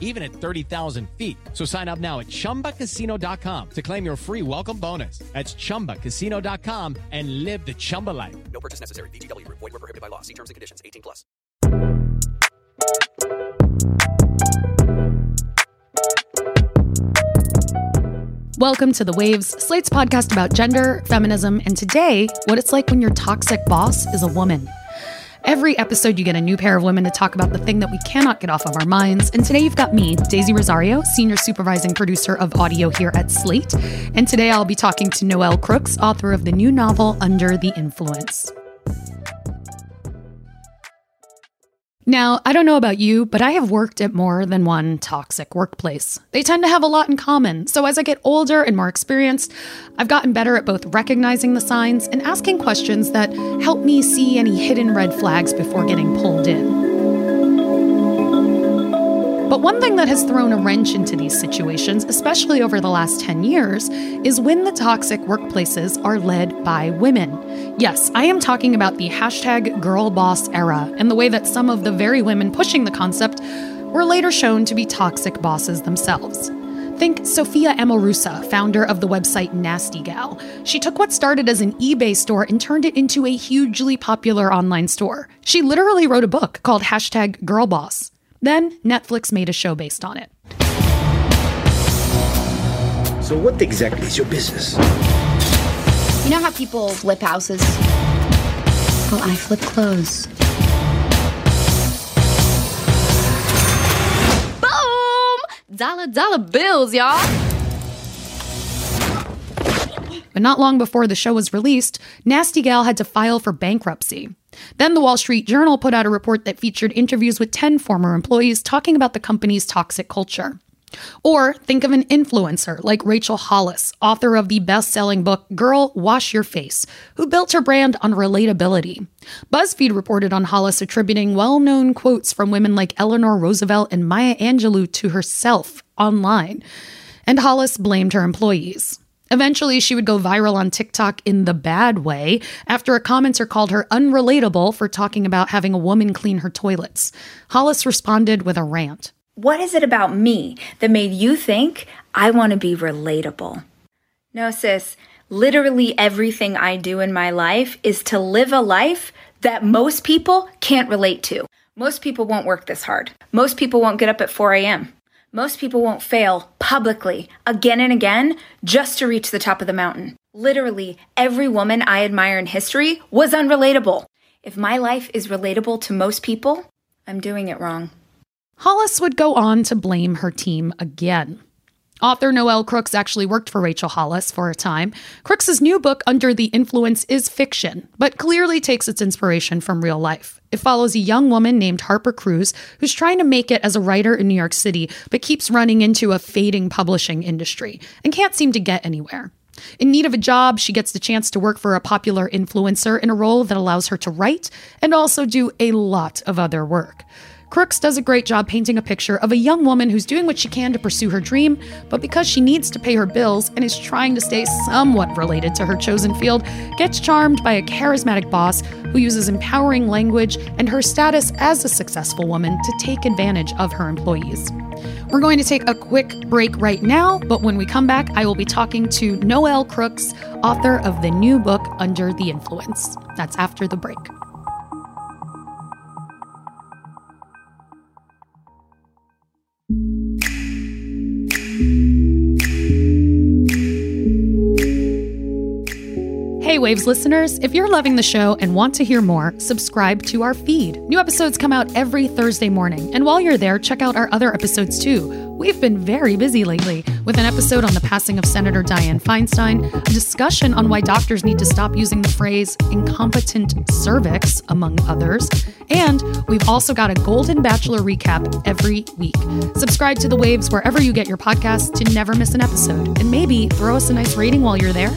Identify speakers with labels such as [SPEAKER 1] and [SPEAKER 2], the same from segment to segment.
[SPEAKER 1] even at 30,000 feet. So sign up now at chumbacasino.com to claim your free welcome bonus. That's chumbacasino.com and live the Chumba life.
[SPEAKER 2] No purchase necessary. VGW Group. Void were prohibited by law. See terms and conditions. 18 plus.
[SPEAKER 3] Welcome to The Waves, Slate's podcast about gender, feminism, and today, what it's like when your toxic boss is a woman. Every episode, you get a new pair of women to talk about the thing that we cannot get off of our minds. And today, you've got me, Daisy Rosario, senior supervising producer of audio here at Slate. And today, I'll be talking to Noelle Crooks, author of the new novel Under the Influence. Now, I don't know about you, but I have worked at more than one toxic workplace. They tend to have a lot in common, so as I get older and more experienced, I've gotten better at both recognizing the signs and asking questions that help me see any hidden red flags before getting pulled in. But one thing that has thrown a wrench into these situations, especially over the last 10 years, is when the toxic workplaces are led by women. Yes, I am talking about the hashtag girl boss era and the way that some of the very women pushing the concept were later shown to be toxic bosses themselves. Think Sophia Amoruso, founder of the website Nasty Gal. She took what started as an eBay store and turned it into a hugely popular online store. She literally wrote a book called hashtag Girl Boss. Then Netflix made a show based on it.
[SPEAKER 4] So, what exactly is your business?
[SPEAKER 5] You know how people flip houses? Well, I flip clothes. Boom! Dollar, dollar bills, y'all.
[SPEAKER 3] But not long before the show was released, Nasty Gal had to file for bankruptcy. Then the Wall Street Journal put out a report that featured interviews with 10 former employees talking about the company's toxic culture. Or think of an influencer like Rachel Hollis, author of the best selling book Girl, Wash Your Face, who built her brand on relatability. BuzzFeed reported on Hollis attributing well known quotes from women like Eleanor Roosevelt and Maya Angelou to herself online. And Hollis blamed her employees. Eventually, she would go viral on TikTok in the bad way after a commenter called her unrelatable for talking about having a woman clean her toilets. Hollis responded with a rant.
[SPEAKER 6] What is it about me that made you think I want to be relatable? No, sis, literally everything I do in my life is to live a life that most people can't relate to. Most people won't work this hard. Most people won't get up at 4 a.m. Most people won't fail publicly again and again just to reach the top of the mountain. Literally, every woman I admire in history was unrelatable. If my life is relatable to most people, I'm doing it wrong.
[SPEAKER 3] Hollis would go on to blame her team again. Author Noelle Crooks actually worked for Rachel Hollis for a time. Crooks's new book, Under the Influence, is fiction, but clearly takes its inspiration from real life. It follows a young woman named Harper Cruz who's trying to make it as a writer in New York City, but keeps running into a fading publishing industry and can't seem to get anywhere. In need of a job, she gets the chance to work for a popular influencer in a role that allows her to write and also do a lot of other work. Crooks does a great job painting a picture of a young woman who's doing what she can to pursue her dream, but because she needs to pay her bills and is trying to stay somewhat related to her chosen field, gets charmed by a charismatic boss who uses empowering language and her status as a successful woman to take advantage of her employees. We're going to take a quick break right now, but when we come back, I will be talking to Noelle Crooks, author of the new book Under the Influence. That's after the break. Hey, Waves listeners, if you're loving the show and want to hear more, subscribe to our feed. New episodes come out every Thursday morning, and while you're there, check out our other episodes too. We've been very busy lately with an episode on the passing of Senator Dianne Feinstein, a discussion on why doctors need to stop using the phrase incompetent cervix, among others, and we've also got a Golden Bachelor recap every week. Subscribe to The Waves wherever you get your podcasts to never miss an episode, and maybe throw us a nice rating while you're there.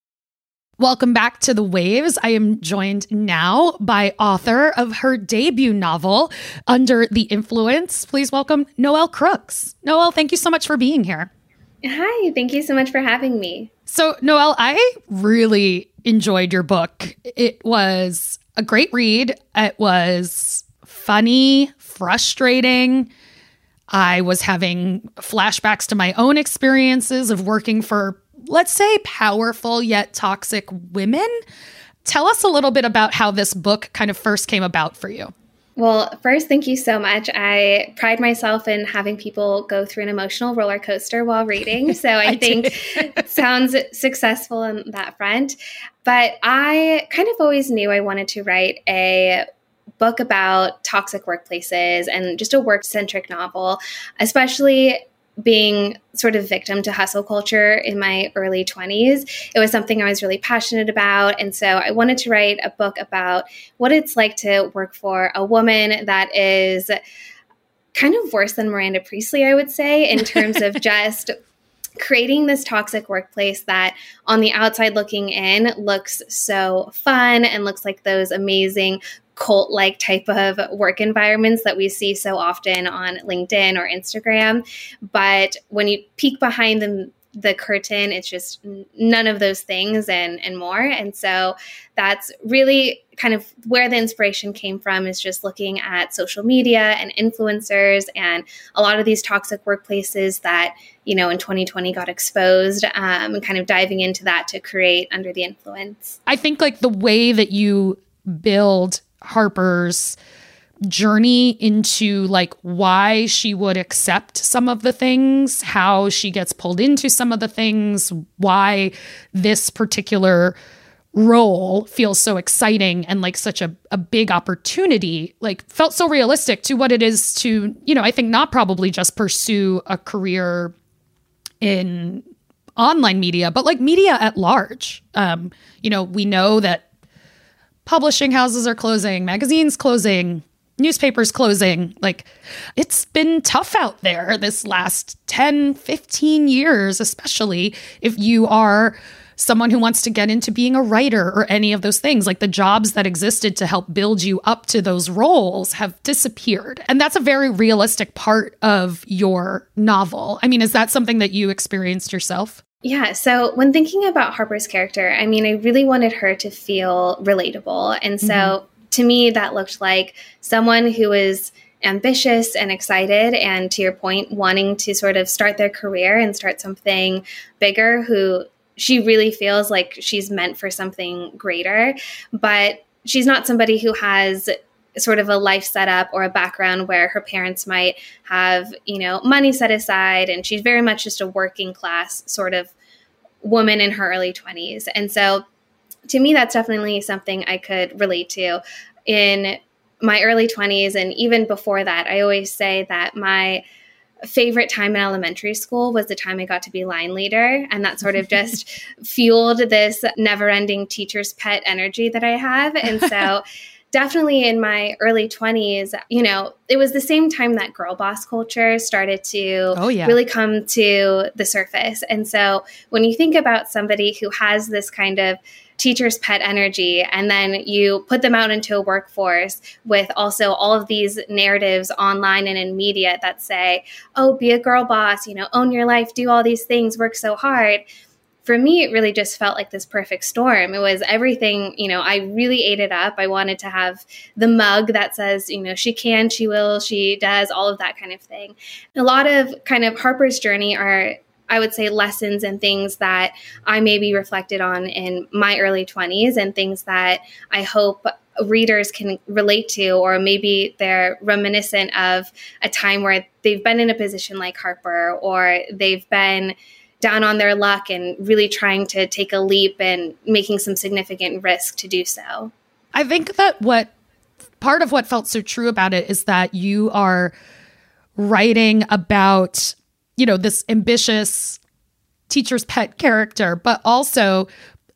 [SPEAKER 3] Welcome back to The Waves. I am joined now by author of her debut novel, Under the Influence. Please welcome Noelle Crooks. Noelle, thank you so much for being here.
[SPEAKER 7] Hi, thank you so much for having me.
[SPEAKER 3] So, Noelle, I really enjoyed your book. It was a great read. It was funny, frustrating. I was having flashbacks to my own experiences of working for let's say, powerful yet toxic women. Tell us a little bit about how this book kind of first came about for you.
[SPEAKER 7] Well, first, thank you so much. I pride myself in having people go through an emotional roller coaster while reading. So I, I think it sounds successful in that front. But I kind of always knew I wanted to write a book about toxic workplaces and just a work centric novel, especially being sort of victim to hustle culture in my early 20s. It was something I was really passionate about. And so I wanted to write a book about what it's like to work for a woman that is kind of worse than Miranda Priestly, I would say, in terms of just creating this toxic workplace that on the outside looking in looks so fun and looks like those amazing cult like type of work environments that we see so often on LinkedIn or Instagram. But when you peek behind the the curtain it's just none of those things and and more and so that's really kind of where the inspiration came from is just looking at social media and influencers and a lot of these toxic workplaces that you know in 2020 got exposed um, and kind of diving into that to create under the influence.
[SPEAKER 3] I think like the way that you build Harper's journey into like why she would accept some of the things, how she gets pulled into some of the things, why this particular role feels so exciting and like such a, a big opportunity, like felt so realistic to what it is to, you know, I think not probably just pursue a career in online media, but like media at large. Um, you know, we know that publishing houses are closing, magazines closing, newspapers closing. Like it's been tough out there this last 10, 15 years, especially if you are someone who wants to get into being a writer or any of those things. Like the jobs that existed to help build you up to those roles have disappeared. And that's a very realistic part of your novel. I mean, is that something that you experienced yourself?
[SPEAKER 7] Yeah. So when thinking about Harper's character, I mean, I really wanted her to feel relatable. And so mm-hmm. to me, that looked like someone who is ambitious and excited. And to your point, wanting to sort of start their career and start something bigger, who she really feels like she's meant for something greater. But she's not somebody who has sort of a life setup or a background where her parents might have, you know, money set aside and she's very much just a working class sort of woman in her early 20s. And so to me that's definitely something I could relate to in my early 20s and even before that. I always say that my favorite time in elementary school was the time I got to be line leader. And that sort of just fueled this never ending teacher's pet energy that I have. And so definitely in my early 20s, you know, it was the same time that girl boss culture started to oh, yeah. really come to the surface. And so when you think about somebody who has this kind of teacher's pet energy and then you put them out into a workforce with also all of these narratives online and in media that say, oh, be a girl boss, you know, own your life, do all these things, work so hard for me, it really just felt like this perfect storm. It was everything, you know, I really ate it up. I wanted to have the mug that says, you know, she can, she will, she does, all of that kind of thing. A lot of kind of Harper's journey are, I would say, lessons and things that I maybe reflected on in my early 20s and things that I hope readers can relate to, or maybe they're reminiscent of a time where they've been in a position like Harper or they've been down on their luck and really trying to take a leap and making some significant risk to do so.
[SPEAKER 3] I think that what part of what felt so true about it is that you are writing about, you know, this ambitious teacher's pet character, but also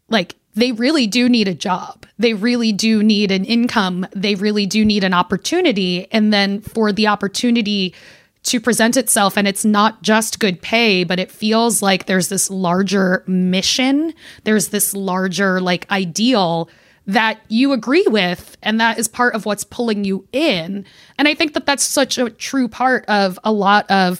[SPEAKER 3] like they really do need a job. They really do need an income. They really do need an opportunity. And then for the opportunity to present itself, and it's not just good pay, but it feels like there's this larger mission, there's this larger like ideal that you agree with and that is part of what's pulling you in and i think that that's such a true part of a lot of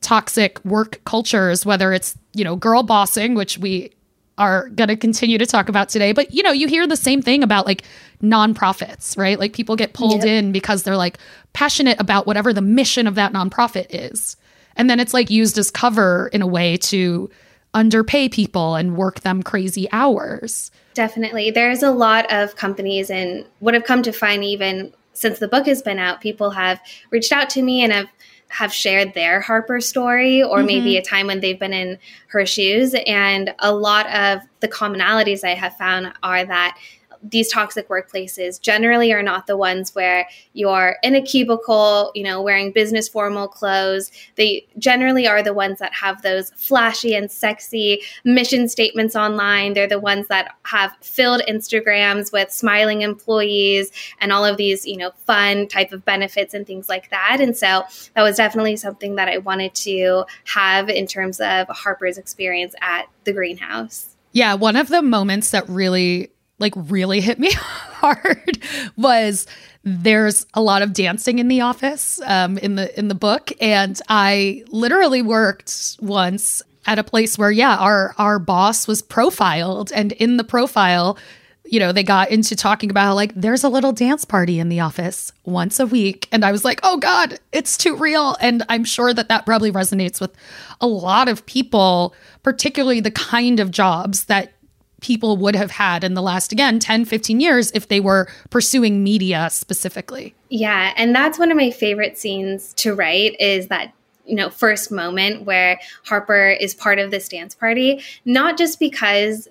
[SPEAKER 3] toxic work cultures whether it's you know girl bossing which we are going to continue to talk about today. But you know, you hear the same thing about like nonprofits, right? Like people get pulled yep. in because they're like passionate about whatever the mission of that nonprofit is. And then it's like used as cover in a way to underpay people and work them crazy hours.
[SPEAKER 7] Definitely. There's a lot of companies and what I've come to find even since the book has been out, people have reached out to me and have have shared their Harper story or mm-hmm. maybe a time when they've been in her shoes. And a lot of the commonalities I have found are that these toxic workplaces generally are not the ones where you're in a cubicle, you know, wearing business formal clothes. They generally are the ones that have those flashy and sexy mission statements online. They're the ones that have filled Instagrams with smiling employees and all of these, you know, fun type of benefits and things like that. And so that was definitely something that I wanted to have in terms of Harper's experience at the greenhouse.
[SPEAKER 3] Yeah, one of the moments that really like really hit me hard was there's a lot of dancing in the office um, in the in the book. And i literally worked once at a place where yeah our our boss was profiled. And in the profile you know they got into talking about like there's a little dance party in the office once a week. And i was like oh god it's too real. And i'm sure that that probably resonates with a lot of people particularly the kind of jobs that people would have had in the last again 10 15 years if they were pursuing media specifically.
[SPEAKER 7] Yeah and that's one of my favorite scenes to write is that you know first moment where harper is part of this dance party not just because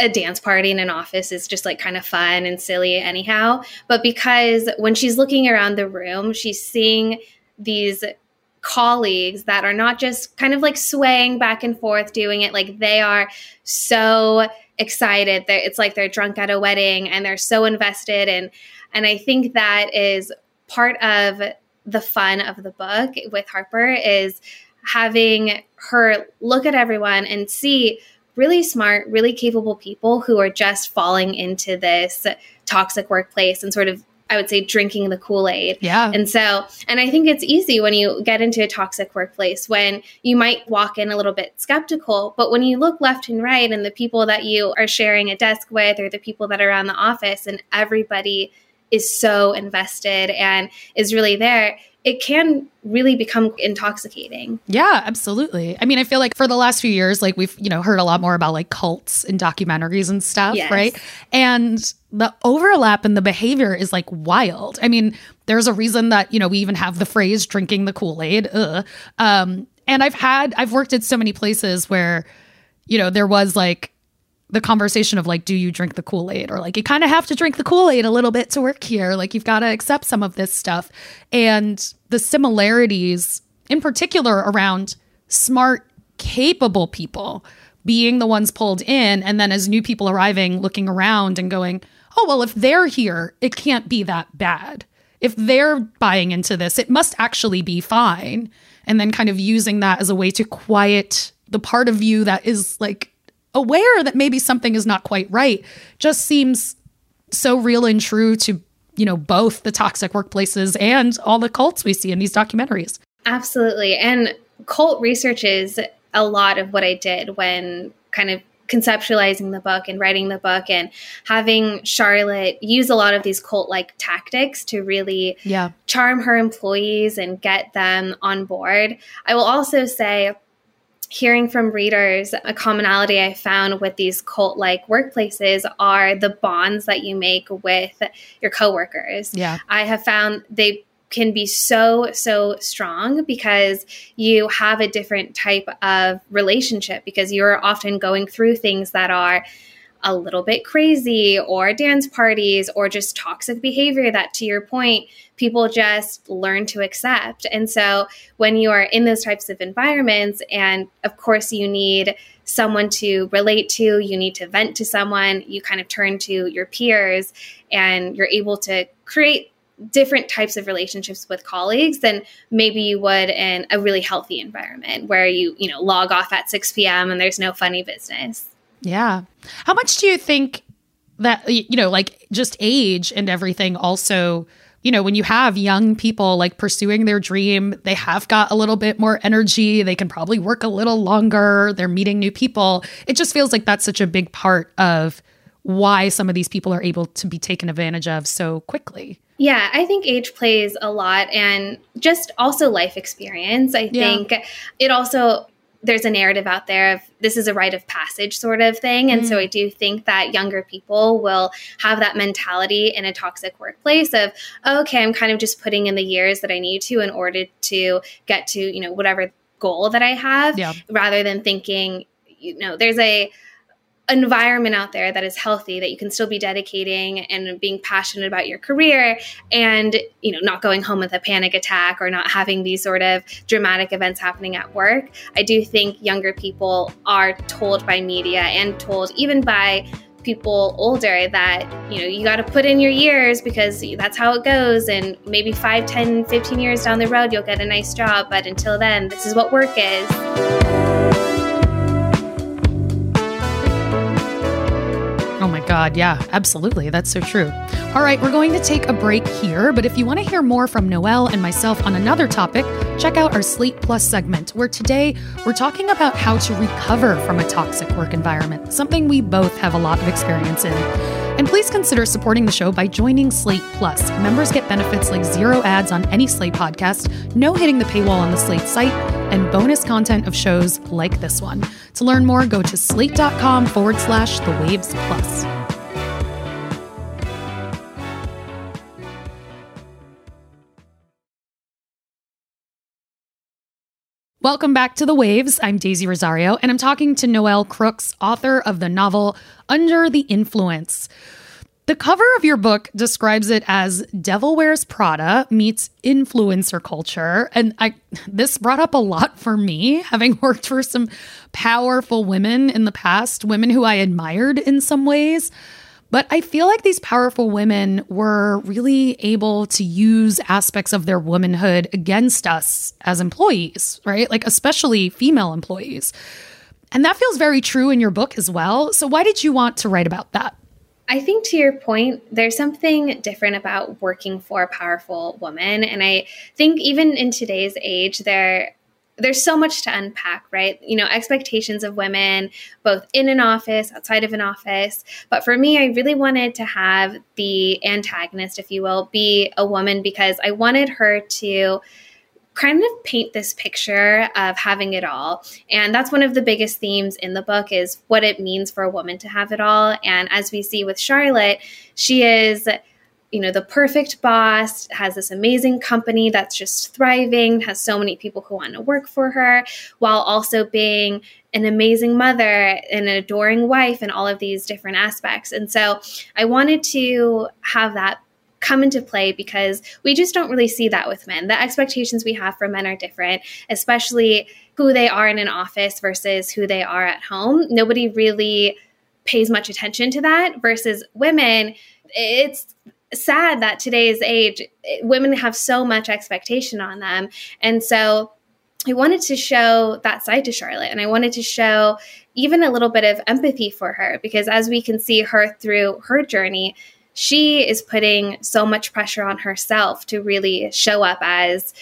[SPEAKER 7] a dance party in an office is just like kind of fun and silly anyhow but because when she's looking around the room she's seeing these colleagues that are not just kind of like swaying back and forth doing it like they are so excited. They're, it's like they're drunk at a wedding and they're so invested. And and I think that is part of the fun of the book with Harper is having her look at everyone and see really smart, really capable people who are just falling into this toxic workplace and sort of I would say drinking the Kool Aid.
[SPEAKER 3] Yeah.
[SPEAKER 7] And so, and I think it's easy when you get into a toxic workplace when you might walk in a little bit skeptical, but when you look left and right and the people that you are sharing a desk with or the people that are around the office and everybody is so invested and is really there, it can really become intoxicating.
[SPEAKER 3] Yeah, absolutely. I mean, I feel like for the last few years, like we've, you know, heard a lot more about like cults and documentaries and stuff, yes. right? And the overlap in the behavior is like wild. I mean, there's a reason that, you know, we even have the phrase drinking the Kool-Aid. Um, and I've had, I've worked at so many places where, you know, there was like the conversation of like, do you drink the Kool Aid? Or like, you kind of have to drink the Kool Aid a little bit to work here. Like, you've got to accept some of this stuff. And the similarities, in particular, around smart, capable people being the ones pulled in. And then as new people arriving, looking around and going, oh, well, if they're here, it can't be that bad. If they're buying into this, it must actually be fine. And then kind of using that as a way to quiet the part of you that is like aware that maybe something is not quite right just seems so real and true to you know both the toxic workplaces and all the cults we see in these documentaries
[SPEAKER 7] absolutely and cult research is a lot of what i did when kind of conceptualizing the book and writing the book and having Charlotte use a lot of these cult like tactics to really
[SPEAKER 3] yeah.
[SPEAKER 7] charm her employees and get them on board. I will also say hearing from readers, a commonality I found with these cult like workplaces are the bonds that you make with your coworkers.
[SPEAKER 3] Yeah.
[SPEAKER 7] I have found they can be so so strong because you have a different type of relationship because you're often going through things that are a little bit crazy or dance parties or just toxic behavior that to your point people just learn to accept. And so when you are in those types of environments and of course you need someone to relate to you need to vent to someone you kind of turn to your peers and you're able to create different types of relationships with colleagues than maybe you would in a really healthy environment where you you know log off at 6 p.m and there's no funny business
[SPEAKER 3] yeah how much do you think that you know like just age and everything also you know when you have young people like pursuing their dream they have got a little bit more energy they can probably work a little longer they're meeting new people it just feels like that's such a big part of why some of these people are able to be taken advantage of so quickly
[SPEAKER 7] yeah, I think age plays a lot and just also life experience. I yeah. think it also there's a narrative out there of this is a rite of passage sort of thing. And mm. so I do think that younger people will have that mentality in a toxic workplace of, okay, I'm kind of just putting in the years that I need to in order to get to, you know, whatever goal that I have, yeah. rather than thinking, you know, there's a environment out there that is healthy that you can still be dedicating and being passionate about your career and you know not going home with a panic attack or not having these sort of dramatic events happening at work. I do think younger people are told by media and told even by people older that you know you got to put in your years because that's how it goes. And maybe 5 10 15 years down the road you'll get a nice job. But until then this is what work is
[SPEAKER 3] God, yeah, absolutely. That's so true. All right, we're going to take a break here, but if you want to hear more from Noelle and myself on another topic, check out our Slate Plus segment, where today we're talking about how to recover from a toxic work environment, something we both have a lot of experience in. And please consider supporting the show by joining Slate Plus. Members get benefits like zero ads on any Slate podcast, no hitting the paywall on the Slate site, and bonus content of shows like this one. To learn more, go to slate.com forward slash the waves plus. Welcome back to The Waves. I'm Daisy Rosario, and I'm talking to Noelle Crooks, author of the novel Under the Influence. The cover of your book describes it as Devil Wears Prada meets influencer culture. And I this brought up a lot for me, having worked for some powerful women in the past, women who I admired in some ways. But I feel like these powerful women were really able to use aspects of their womanhood against us as employees, right? Like, especially female employees. And that feels very true in your book as well. So, why did you want to write about that?
[SPEAKER 7] I think to your point, there's something different about working for a powerful woman. And I think even in today's age, there there's so much to unpack, right? You know, expectations of women, both in an office, outside of an office. But for me, I really wanted to have the antagonist, if you will, be a woman because I wanted her to kind of paint this picture of having it all and that's one of the biggest themes in the book is what it means for a woman to have it all and as we see with charlotte she is you know, the perfect boss, has this amazing company that's just thriving, has so many people who want to work for her, while also being an amazing mother, and an adoring wife, and all of these different aspects. And so I wanted to have that come into play because we just don't really see that with men. The expectations we have for men are different, especially who they are in an office versus who they are at home. Nobody really pays much attention to that versus women it's sad that today's age women have so much expectation on them. And so I wanted to show that side to Charlotte and I wanted to show even a little bit of empathy for her because as we can see her through her journey, she is putting so much pressure on herself to really show up as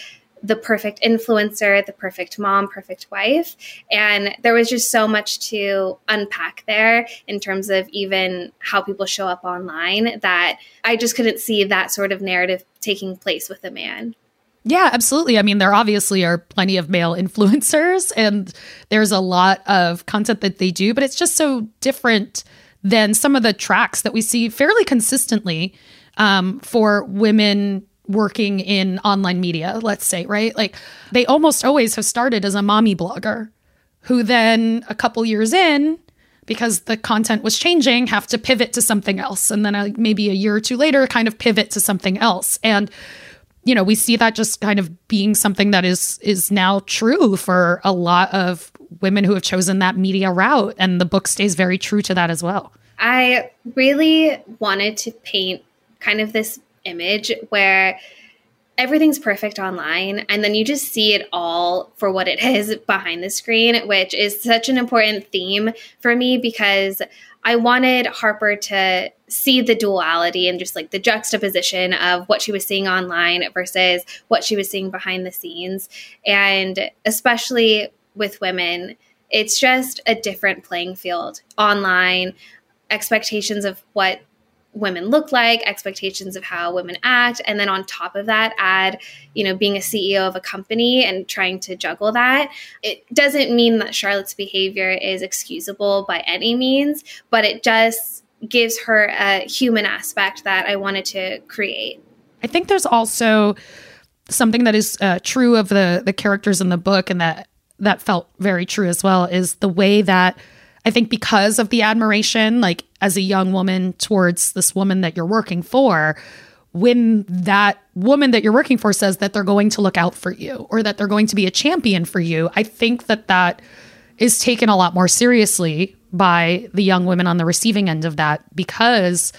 [SPEAKER 7] the perfect influencer, the perfect mom, perfect wife. And there was just so much to unpack there in terms of even how people show up online that I just couldn't see that sort of narrative taking place with a man.
[SPEAKER 3] Yeah, absolutely. I mean, there obviously are plenty of male influencers and there's a lot of content that they do, but it's just so different than some of the tracks that we see fairly consistently um, for women working in online media, let's say, right? Like they almost always have started as a mommy blogger who then a couple years in because the content was changing have to pivot to something else and then uh, maybe a year or two later kind of pivot to something else. And you know, we see that just kind of being something that is is now true for a lot of women who have chosen that media route and the book stays very true to that as well.
[SPEAKER 7] I really wanted to paint kind of this image where everything's perfect online and then you just see it all for what it is behind the screen which is such an important theme for me because i wanted harper to see the duality and just like the juxtaposition of what she was seeing online versus what she was seeing behind the scenes. And especially with women it's just a different playing field online. Expectations of what women look like, expectations of how women act, and then on top of that, add, you know, being a CEO of a company and trying to juggle that. It doesn't mean that Charlotte's behavior is excusable by any means, but it just gives her a human aspect that I wanted to create.
[SPEAKER 3] I think there's also something that is uh, true of the the characters in the book, and that that felt very true as well, is the way that I think because of the admiration, like as a young woman towards this woman that you're working for, when that woman that you're working for says that they're going to look out for you or that they're going to be a champion for you, I think that that is taken a lot more seriously by the young women on the receiving end of that because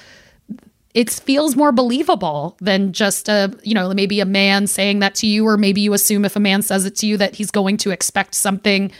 [SPEAKER 3] it feels more believable than just a you know maybe a man saying that to you or maybe you assume if a man says it to you that he's going to expect something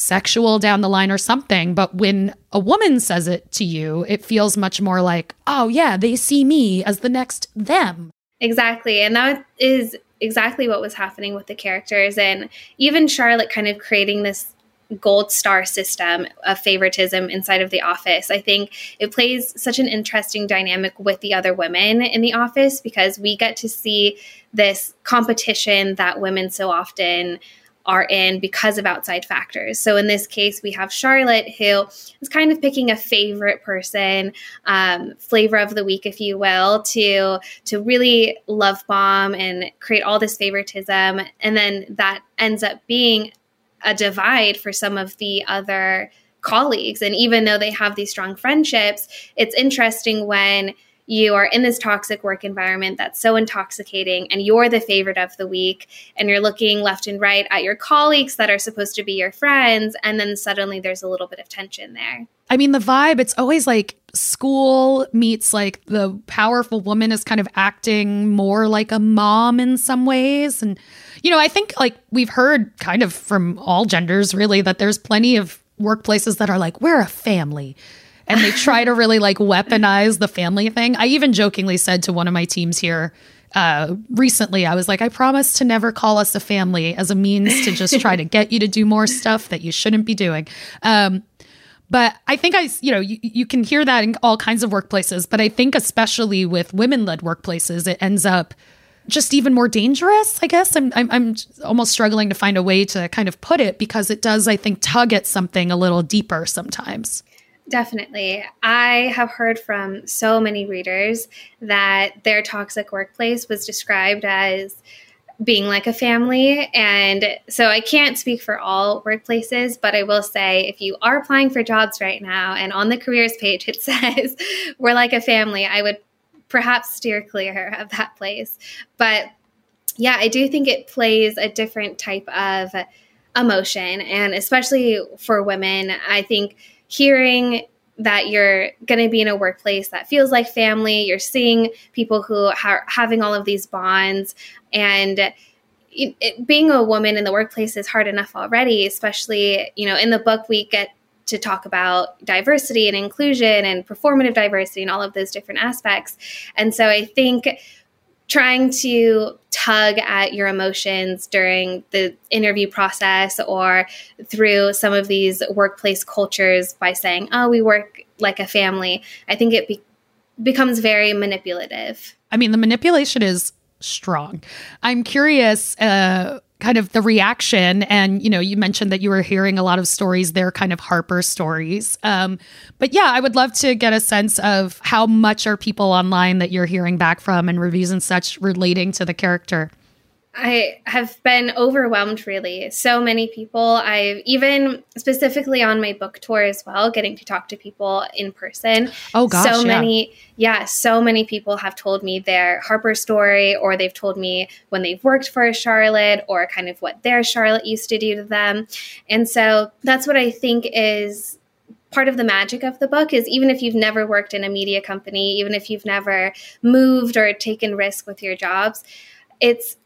[SPEAKER 3] sexual down the line or something. But when a woman says it to you, it feels much more like, oh, yeah, they see me as the next them.
[SPEAKER 7] Exactly. And that is exactly what was happening with the characters. And even Charlotte kind of creating this gold star system of favoritism inside of the office. I think it plays such an interesting dynamic with the other women in the office because we get to see this competition that women so often are in because of outside factors. So in this case, we have Charlotte, who is kind of picking a favorite person, um, flavor of the week, if you will, to to really love bomb and create all this favoritism, and then that ends up being a divide for some of the other colleagues. And even though they have these strong friendships, it's interesting when you are in this toxic work environment that's so intoxicating and you're the favorite of the week and you're looking left and right at your colleagues that are supposed to be your friends and then suddenly there's a little bit of tension there.
[SPEAKER 3] I mean the vibe it's always like school meets like the powerful woman is kind of acting more like a mom in some ways. And you know i think like we've heard kind of from all genders really that there's plenty of workplaces that are like we're a family and they try to really like weaponize the family thing. I even jokingly said to one of my teams here uh, recently, I was like, I promise to never call us a family as a means to just try to get you to do more stuff that you shouldn't be doing. Um, but I think I, you know, you, you can hear that in all kinds of workplaces, but I think especially with women led workplaces, it ends up just even more dangerous. I guess I'm, I'm, I'm almost struggling to find a way to kind of put it because it does, I think, tug at something a little deeper sometimes.
[SPEAKER 7] Definitely. I have heard from so many readers that their toxic workplace was described as being like a family. And so I can't speak for all workplaces, but I will say if you are applying for jobs right now and on the careers page it says we're like a family, I would perhaps steer clear of that place. But yeah, I do think it plays a different type of emotion. And especially for women, I think it that you're going to be in a workplace that feels like family. You're seeing people who are having all of these bonds, and it, it, being a woman in the workplace is hard enough already. Especially, you know, in the book we get to talk about diversity and inclusion and performative diversity and all of those different aspects. And so I think trying to tug at your emotions during the interview process or through some of these workplace cultures by saying, oh, we work like a family, I think it be- becomes very manipulative.
[SPEAKER 3] I mean, the manipulation is strong. I'm curious. Uh, kind of the reaction. And you know you mentioned that you were hearing a lot of stories they're kind of harper stories. Um, but yeah i would love to get a sense of how much are people online that you're hearing back from and reviews and such relating to the character
[SPEAKER 7] I have been overwhelmed, really. So many people. I've even specifically on my book tour as well, getting to talk to people in person.
[SPEAKER 3] Oh, gosh.
[SPEAKER 7] So
[SPEAKER 3] yeah.
[SPEAKER 7] many, yeah, so many people have told me their Harper story, or they've told me when they've worked for a Charlotte, or kind of what their Charlotte used to do to them. And so that's what I think is part of the magic of the book is even if you've never worked in a media company, even if you've never moved or taken risk with your jobs, it's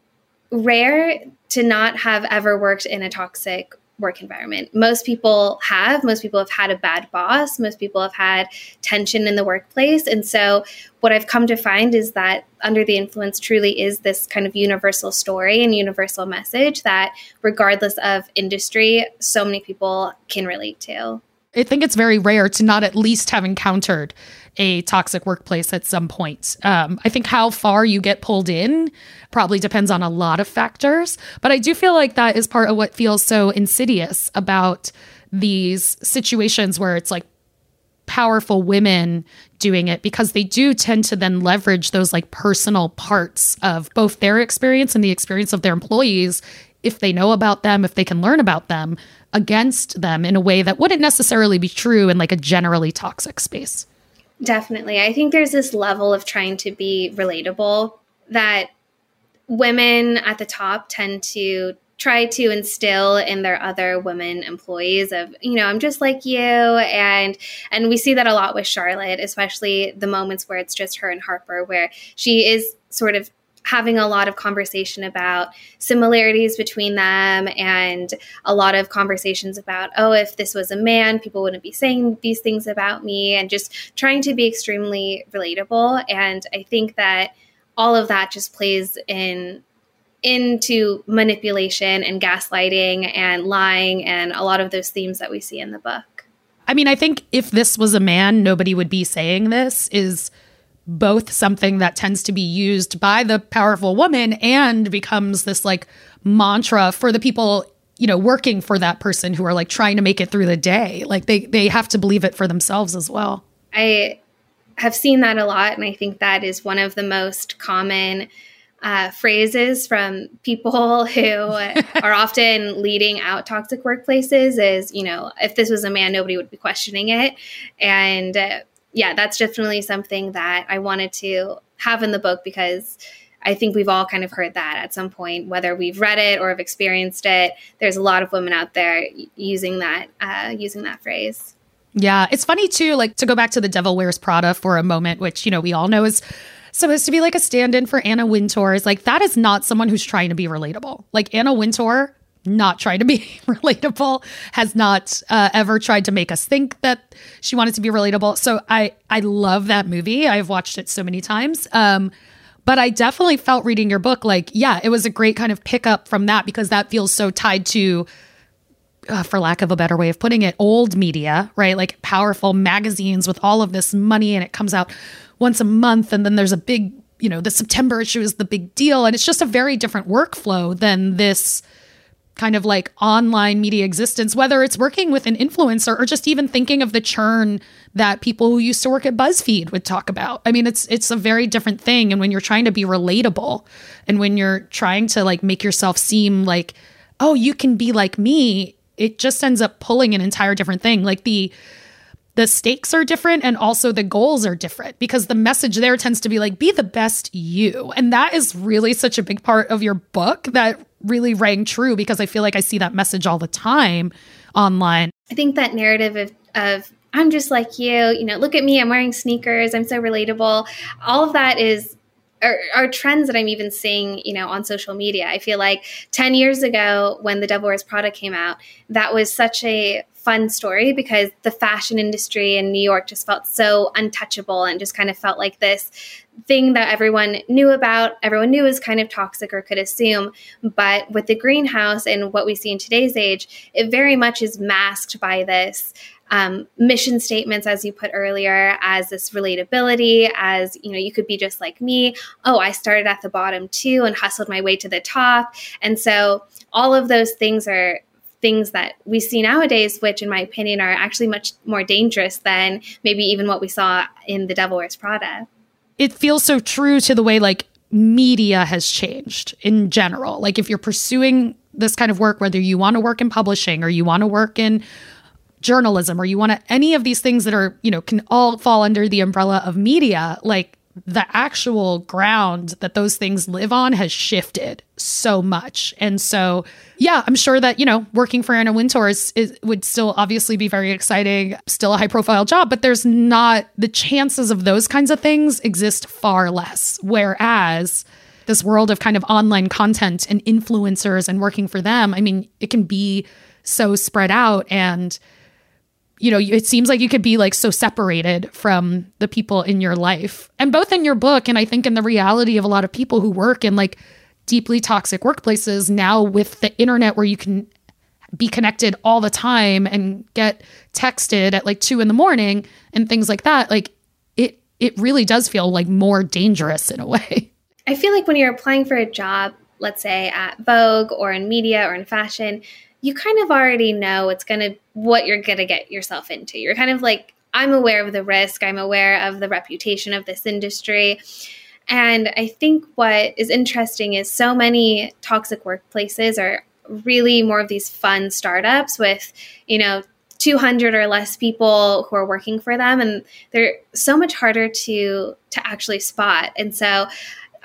[SPEAKER 7] rare to not have ever worked in a toxic work environment. Most people have. Most people have had a bad boss. Most people have had tension in the workplace. And so, what I've come to find is that Under the Influence truly is this kind of universal story and universal message that, regardless of industry, so many people can relate to.
[SPEAKER 3] I think it's very rare to not at least have encountered a toxic workplace at some point. Um, I think how far you get pulled in probably depends on a lot of factors, but I do feel like that is part of what feels so insidious about these situations where it's like powerful women doing it because they do tend to then leverage those like personal parts of both their experience and the experience of their employees if they know about them, if they can learn about them against them in a way that wouldn't necessarily be true in like a generally toxic space.
[SPEAKER 7] Definitely. I think there's this level of trying to be relatable that women at the top tend to try to instill in their other women employees of you know i'm just like you and and we see that a lot with charlotte especially the moments where it's just her and harper where she is sort of having a lot of conversation about similarities between them and a lot of conversations about, oh, if this was a man, people wouldn't be saying these things about me, and just trying to be extremely relatable. And I think that all of that just plays in into manipulation and gaslighting and lying and a lot of those themes that we see in the book.
[SPEAKER 3] I mean, I think if this was a man, nobody would be saying this is both something that tends to be used by the powerful woman and becomes this like mantra for the people you know working for that person who are like trying to make it through the day. Like they they have to believe it for themselves as well.
[SPEAKER 7] I have seen that a lot and i think that is one of the most common uh, phrases from people who are often leading out toxic workplaces is you know if this was a man nobody would be questioning it. And uh, yeah, that's definitely something that I wanted to have in the book because I think we've all kind of heard that at some point, whether we've read it or have experienced it. There's a lot of women out there using that uh, using that phrase.
[SPEAKER 3] Yeah, it's funny too. Like to go back to the Devil Wears Prada for a moment, which you know we all know is supposed to be like a stand-in for Anna Wintour. Is like that is not someone who's trying to be relatable. Like Anna Wintour not trying to be relatable, has not uh, ever tried to make us think that she wanted to be relatable. So I I love that movie. I've watched it so many times. Um, but I definitely felt reading your book like, yeah, it was a great kind of pickup from that because that feels so tied to, uh, for lack of a better way of putting it, old media, right? Like powerful magazines with all of this money and it comes out once a month and then there's a big, you know, the September issue is the big deal. And it's just a very different workflow than this kind of like online media existence, whether it's working with an influencer or just even thinking of the churn that people who used to work at BuzzFeed would talk about. I mean, it's it's a very different thing. And when you're trying to be relatable and when you're trying to like make yourself seem like, oh, you can be like me, it just ends up pulling an entire different thing. Like the the stakes are different and also the goals are different because the message there tends to be like be the best you and that is really such a big part of your book that really rang true because I feel like I see that message all the time online.
[SPEAKER 7] I think that narrative of, of I'm just like you, you know, look at me, I'm wearing sneakers, I'm so relatable. All of that is are, are, trends that I'm even seeing, you know, on social media. I feel like 10 years ago when the Devil Wears Prada came out, that was such a fun story because the fashion industry in New York just felt so untouchable and just kind of felt like this thing that everyone knew about, everyone knew was kind of toxic or could assume. But with the greenhouse and what we see in today's age, it very much is masked by this um, mission statements, as you put earlier, as this relatability, as you know, you could be just like me. Oh, I started at the bottom too and hustled my way to the top. And so all of those things are things that we see nowadays, which in my opinion are actually much more dangerous than maybe even what we saw in The Devil Wears Prada.
[SPEAKER 3] It feels so true to the way like media has changed in general. Like if you're pursuing this kind of work, whether you want to work in publishing or you want to work in journalism or you want to any of these things that are, you know, can all fall under the umbrella of media, like the actual ground that those things live on has shifted so much. And so, yeah, I'm sure that, you know, working for Anna Wintour is, is, would still obviously be very exciting, still a high profile job, but there's not the chances of those kinds of things exist far less. Whereas this world of kind of online content and influencers and working for them, I mean, it can be so spread out and you know, it seems like you could be like so separated from the people in your life. And both in your book, and I think in the reality of a lot of people who work in like deeply toxic workplaces now with the internet where you can be connected all the time and get texted at like two in the morning and things like that, like it it really does feel like more dangerous in a way.
[SPEAKER 7] I feel like when you're applying for a job, let's say at Vogue or in media or in fashion, you kind of already know it's going to what you're going to get yourself into. You're kind of like I'm aware of the risk, I'm aware of the reputation of this industry. And I think what is interesting is so many toxic workplaces are really more of these fun startups with, you know, 200 or less people who are working for them and they're so much harder to to actually spot. And so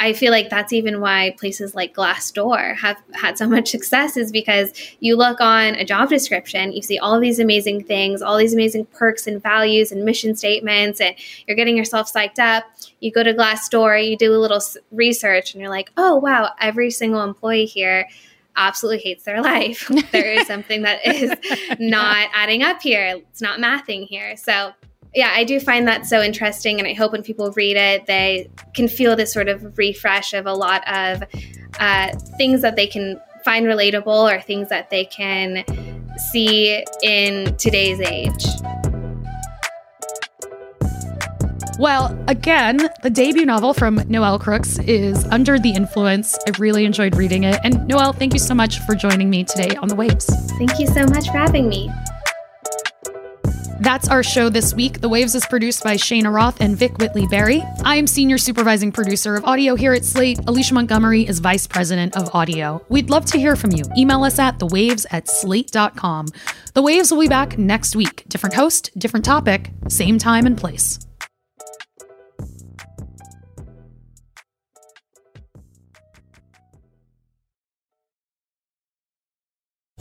[SPEAKER 7] I feel like that's even why places like Glassdoor have had so much success is because you look on a job description, you see all these amazing things, all these amazing perks and values and mission statements, and you're getting yourself psyched up. You go to Glassdoor, you do a little research, and you're like, oh, wow, every single employee here absolutely hates their life. there is something that is not adding up here. It's not mathing here. So yeah, I do find that so interesting, and I hope when people read it, they can feel this sort of refresh of a lot of uh, things that they can find relatable or things that they can see in today's age.
[SPEAKER 3] Well, again, the debut novel from Noelle Crooks is Under the Influence. I really enjoyed reading it. And Noelle, thank you so much for joining me today on The Waves.
[SPEAKER 7] Thank you so much for having me.
[SPEAKER 3] That's our show this week. The Waves is produced by Cheyna Roth and Vic Whitley Berry. I am senior supervising producer of audio here at Slate. Alicia Montgomery is vice president of audio. We'd love to hear from you. Email us at thewaves at slate.com. The Waves will be back next week. Different host, different topic, same time and place.